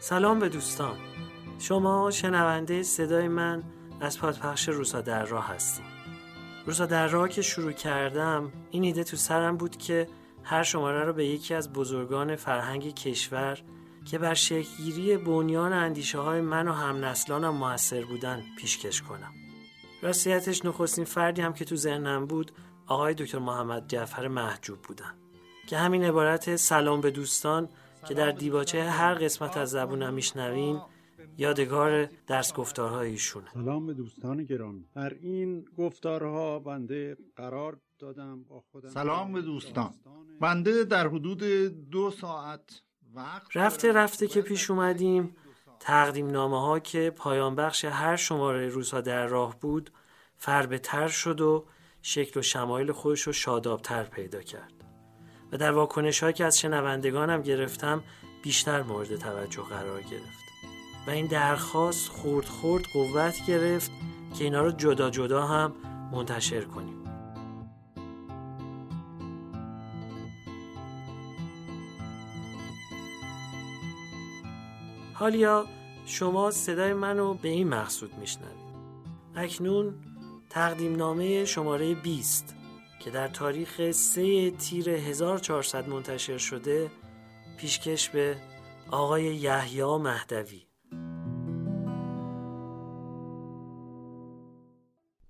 سلام به دوستان. شما شنونده صدای من از پادپخش روسا در راه هستیم. روسا در راه که شروع کردم این ایده تو سرم بود که هر شماره رو به یکی از بزرگان فرهنگ کشور که بر شکلگیری بنیان اندیشه های من و هم نسلانم موثر بودن پیشکش کنم. راستیتش نخستین فردی هم که تو ذهنم بود آقای دکتر محمد جعفر محجوب بودن که همین عبارت سلام به دوستان که در دیباچه هر قسمت از زبونم میشنوین یادگار درس گفتارهای ایشونه. سلام به دوستان گرامی. در این گفتارها بنده قرار دادم با خودم سلام به دوستان. بنده در حدود دو ساعت وقت رفته رفته که پیش اومدیم. تقدیم نامه ها که پایان بخش هر شماره روزها در راه بود فربه تر شد و شکل و شمایل خودش رو شادابتر پیدا کرد. و در واکنش که از شنوندگانم گرفتم بیشتر مورد توجه قرار گرفت. و این درخواست خورد خورد قوت گرفت که اینا رو جدا جدا هم منتشر کنیم. حالیا شما صدای منو به این مقصود میشنوید. اکنون تقدیم نامه شماره 20 که در تاریخ 3 تیر 1400 منتشر شده پیشکش به آقای یحیی مهدوی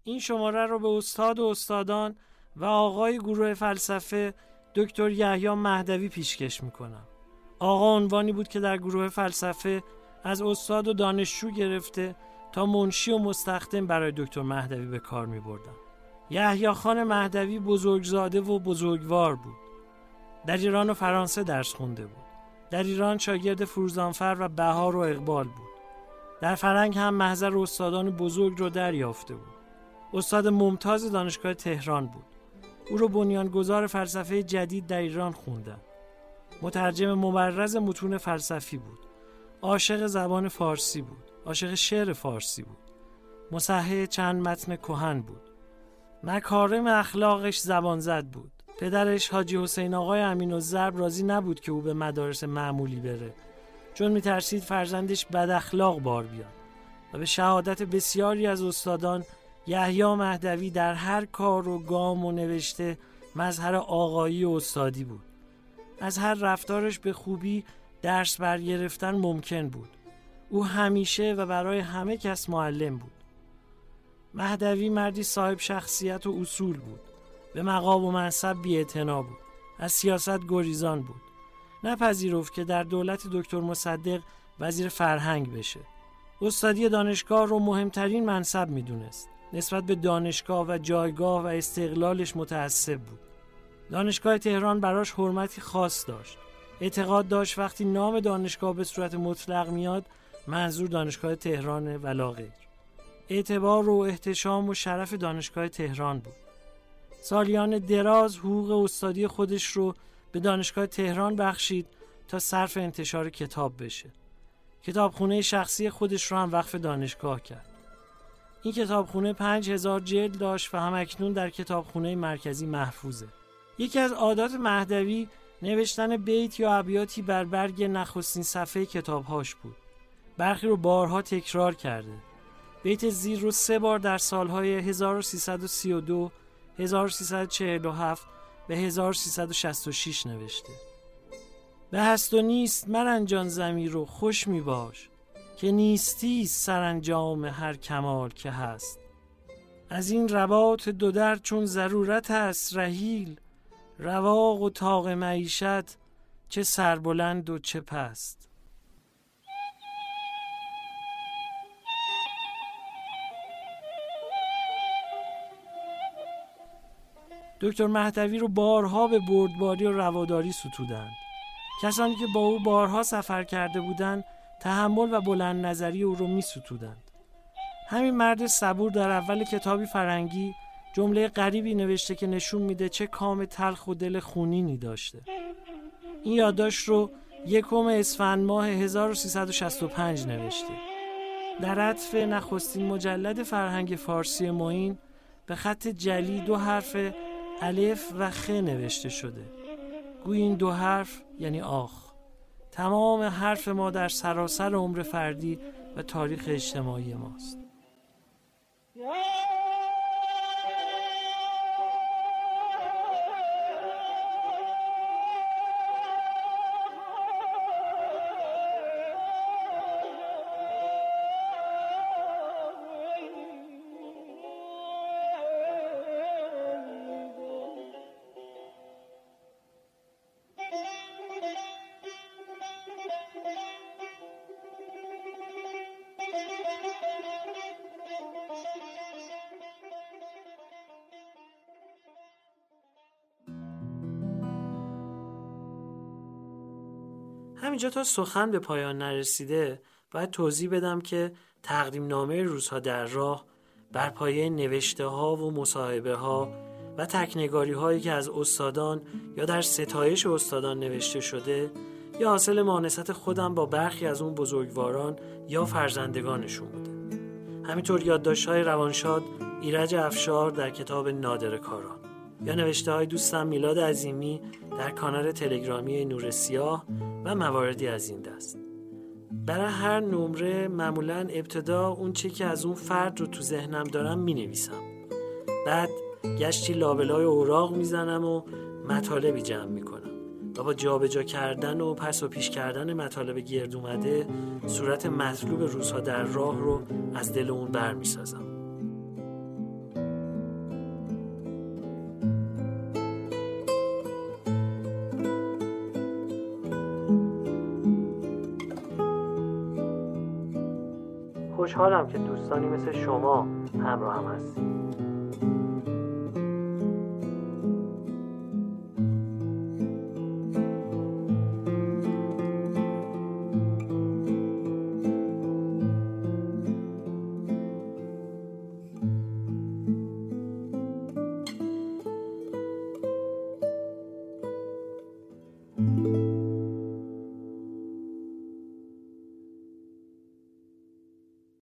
این شماره رو به استاد و استادان و آقای گروه فلسفه دکتر یحیی مهدوی پیشکش می‌کنم آقا عنوانی بود که در گروه فلسفه از استاد و دانشجو گرفته تا منشی و مستخدم برای دکتر مهدوی به کار می. یحیی خان مهدوی بزرگزاده و بزرگوار بود. در ایران و فرانسه درس خونده بود. در ایران شاگرد فروزانفر و بهار و اقبال بود. در فرنگ هم محضر استادان بزرگ رو دریافته بود. استاد ممتاز دانشگاه تهران بود. او رو بنیانگذار فلسفه جدید در ایران خوندن. مترجم مبرز متون فلسفی بود. عاشق زبان فارسی بود. عاشق شعر فارسی بود. مصحح چند متن کهن بود. مکارم اخلاقش زبان زد بود. پدرش حاجی حسین آقای امین و زرب راضی نبود که او به مدارس معمولی بره. چون میترسید فرزندش بد اخلاق بار بیاد. و به شهادت بسیاری از استادان یحیی مهدوی در هر کار و گام و نوشته مظهر آقایی و استادی بود. از هر رفتارش به خوبی درس برگرفتن ممکن بود. او همیشه و برای همه کس معلم بود. مهدوی مردی صاحب شخصیت و اصول بود. به مقام و منصب بی بود. از سیاست گریزان بود. نپذیرفت که در دولت دکتر مصدق وزیر فرهنگ بشه. استادی دانشگاه رو مهمترین منصب می‌دونست. نسبت به دانشگاه و جایگاه و استقلالش متعصب بود. دانشگاه تهران براش حرمتی خاص داشت. اعتقاد داشت وقتی نام دانشگاه به صورت مطلق میاد منظور دانشگاه تهران و غیر اعتبار و احتشام و شرف دانشگاه تهران بود. سالیان دراز حقوق استادی خودش رو به دانشگاه تهران بخشید تا صرف انتشار کتاب بشه. کتابخونه شخصی خودش رو هم وقف دانشگاه کرد. این کتابخونه پنج هزار جلد داشت و هم اکنون در کتابخونه مرکزی محفوظه. یکی از عادات مهدوی نوشتن بیت یا ابیاتی بر برگ نخستین صفحه کتابهاش بود. برخی رو بارها تکرار کرده. بیت زیر رو سه بار در سالهای 1332 1347 به 1366 نوشته. به هست و نیست مرنجان زمین رو خوش می باش که نیستی سرانجام هر کمال که هست. از این رباط دو در چون ضرورت است رهیل رواق و تاق معیشت چه سربلند و چه پست. دکتر مهدوی رو بارها به بردباری و رواداری ستودند. کسانی که با او بارها سفر کرده بودند تحمل و بلند نظری او رو می ستودند. همین مرد صبور در اول کتابی فرنگی جمله غریبی نوشته که نشون میده چه کام تلخ و دل خونینی داشته. این یادداشت رو یکم اسفند ماه 1365 نوشته. در عطف نخستین مجلد فرهنگ فارسی معین به خط جلی دو حرف الف و خ نوشته شده. گوی این دو حرف یعنی آخ. تمام حرف ما در سراسر عمر فردی و تاریخ اجتماعی ماست. همینجا تا سخن به پایان نرسیده باید توضیح بدم که تقدیم نامه روزها در راه بر پایه نوشته ها و مصاحبه ها و تکنگاری هایی که از استادان یا در ستایش استادان نوشته شده یا حاصل مانست خودم با برخی از اون بزرگواران یا فرزندگانشون بوده. همینطور یادداشت های روانشاد ایرج افشار در کتاب نادر کاران یا نوشته های دوستم میلاد عظیمی در کانال تلگرامی نور سیاه و مواردی از این دست. برای هر نمره معمولا ابتدا اون چه که از اون فرد رو تو ذهنم دارم می نویسم بعد گشتی لابلای اوراق می‌زنم و مطالبی جمع می‌کنم. و با جابجا کردن و پس و پیش کردن مطالب گرد اومده صورت مطلوب روزها در راه رو از دل اون بر خوشحالم که دوستانی مثل شما همراه هم هستید.